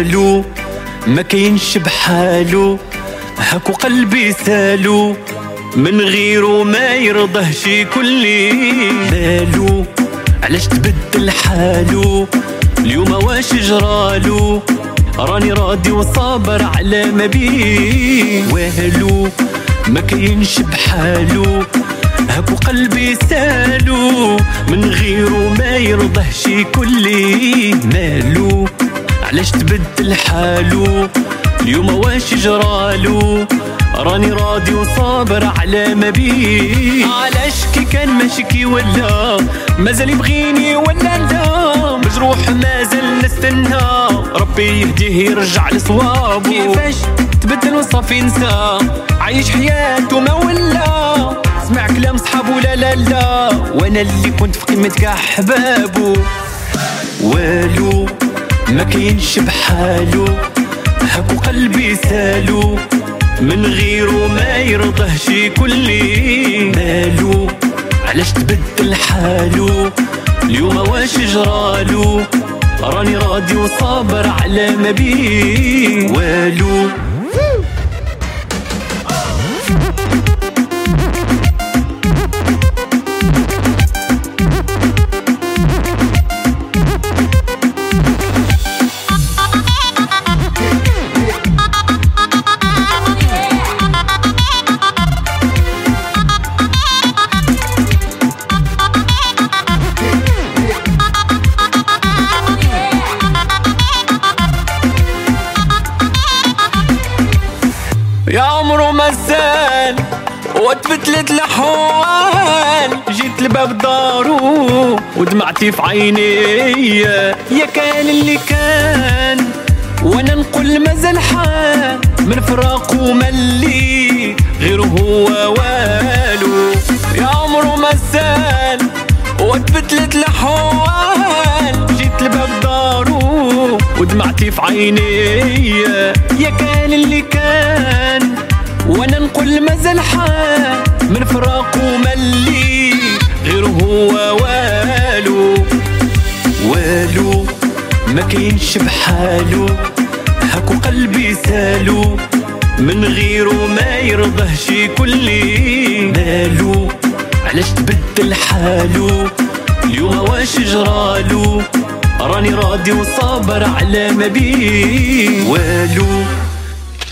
ما كاينش بحالو. هاكو قلبي سالو من غيره ما يرضى شي كل بالو علاش تبدل حالو؟ اليوم واش جرالو؟ راني راضي وصابر على ما بيه والو ما كاينش بحالو. هاكو قلبي سالو من غيره ما يرضى شي كل مالو علاش تبدل حالو؟ اليوم واش جرالو؟ راني راضي وصابر على ما بيه. علاش كي كان مشكي ولا؟ مازال يبغيني ولا لا؟ مجروح مازال نستنى. ربي يهديه يرجع لصوابه كيفاش تبدل وصافي نسى؟ عايش حياته ما ولا؟ سمع كلام صحابه لا لا لا. وأنا اللي كنت في قمة احبابه والو. ما كاينش بحالو هاكو قلبي سالو. من غيره ما يرضى شي كل مالو. علاش تبدل حالو؟ اليوم واش جرالو؟ راني راضي وصابر على ما بيه يا عمره ما سال وتفتلت الحوال جيت لباب دارو ودمعتي في عيني. يا كان اللي كان وأنا نقول مازال حال من فراقه ملي غير هو والو. يا عمره ما سال وتفتلت الحوال جيت لباب دارو ودمعتي في عيني. يا كان اللي كان وأنا نقول مازال حال من فراقه ملي غير هو والو. والو ما كاينش بحالو هاكو قلبي سالو. من غيره ما يرضى شي كل مالو علاش تبدل حالو؟ اليوم واش جرالو؟ راني راضي وصابر على ما بيه. والو